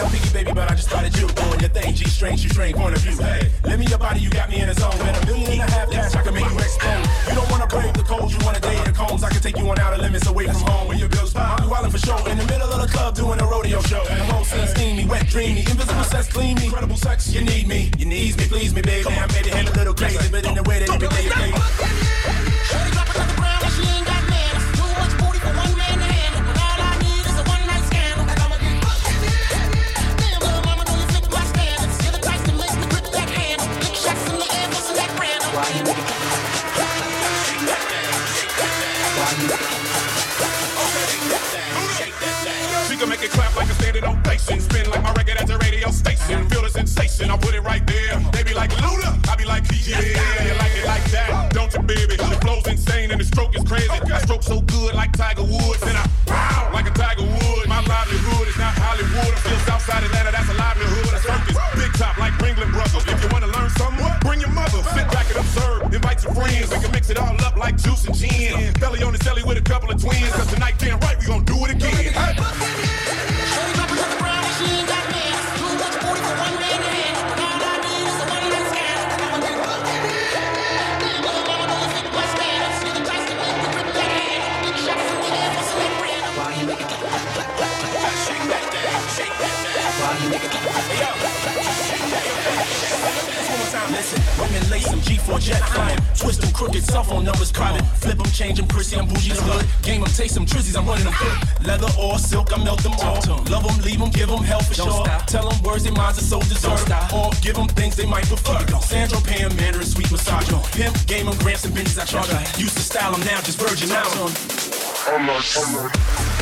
I'm picky, baby, but I just started you on your thing. G string, you string, point of view. Hey, let me your body, you got me in a zone. With a million and a half cash, I can make you explode. You don't wanna brave the cold, you wanna day the combs. I can take you on out of limits away from home. Where your bills pop, I'm wildin' for show. In the middle of the club, doing a rodeo show. And the whole scene steamy, wet, dreamy. Invisible sex, clean me. Incredible sex, you need me. You need me, please me, baby. Now, baby, head a little crazy, but in the way that it like a standing ovation. Spin like my record at the radio station. Feel the sensation, I put it right there. They be like Luda, I be like yeah. You like it like that, don't you, baby? The flow's insane and the stroke is crazy. I stroke so good like Tiger Woods, and I wow like a Tiger Wood. My livelihood is not Hollywood. I'm still Southside Atlanta, that's a livelihood. A circus, big top like Ringling Brothers. If you wanna learn something, bring your mother. Sit back and observe. Invite your friends. We can mix it all up like juice and gin. Belly on the celly with a couple of twins. Cause tonight damn thing. Why you make it Hey, yo. One more time, listen. Women lace them G4 jet flying. Twist them crooked, cell phone numbers private. Flip them, change them, prissy, I'm bougie, I'm hood. Game them, taste them, trizzies, I'm running them good. Leather or silk, I melt them all. Love them, leave them, give them hell for sure. Tell them words they minds are so deserved. Or give them things they might prefer. Sandro, Pam, Mandarin, sweet massage. Pimp, game them, grants and benches I charge. Used to style them now, just virgin out. I'm like, I'm like.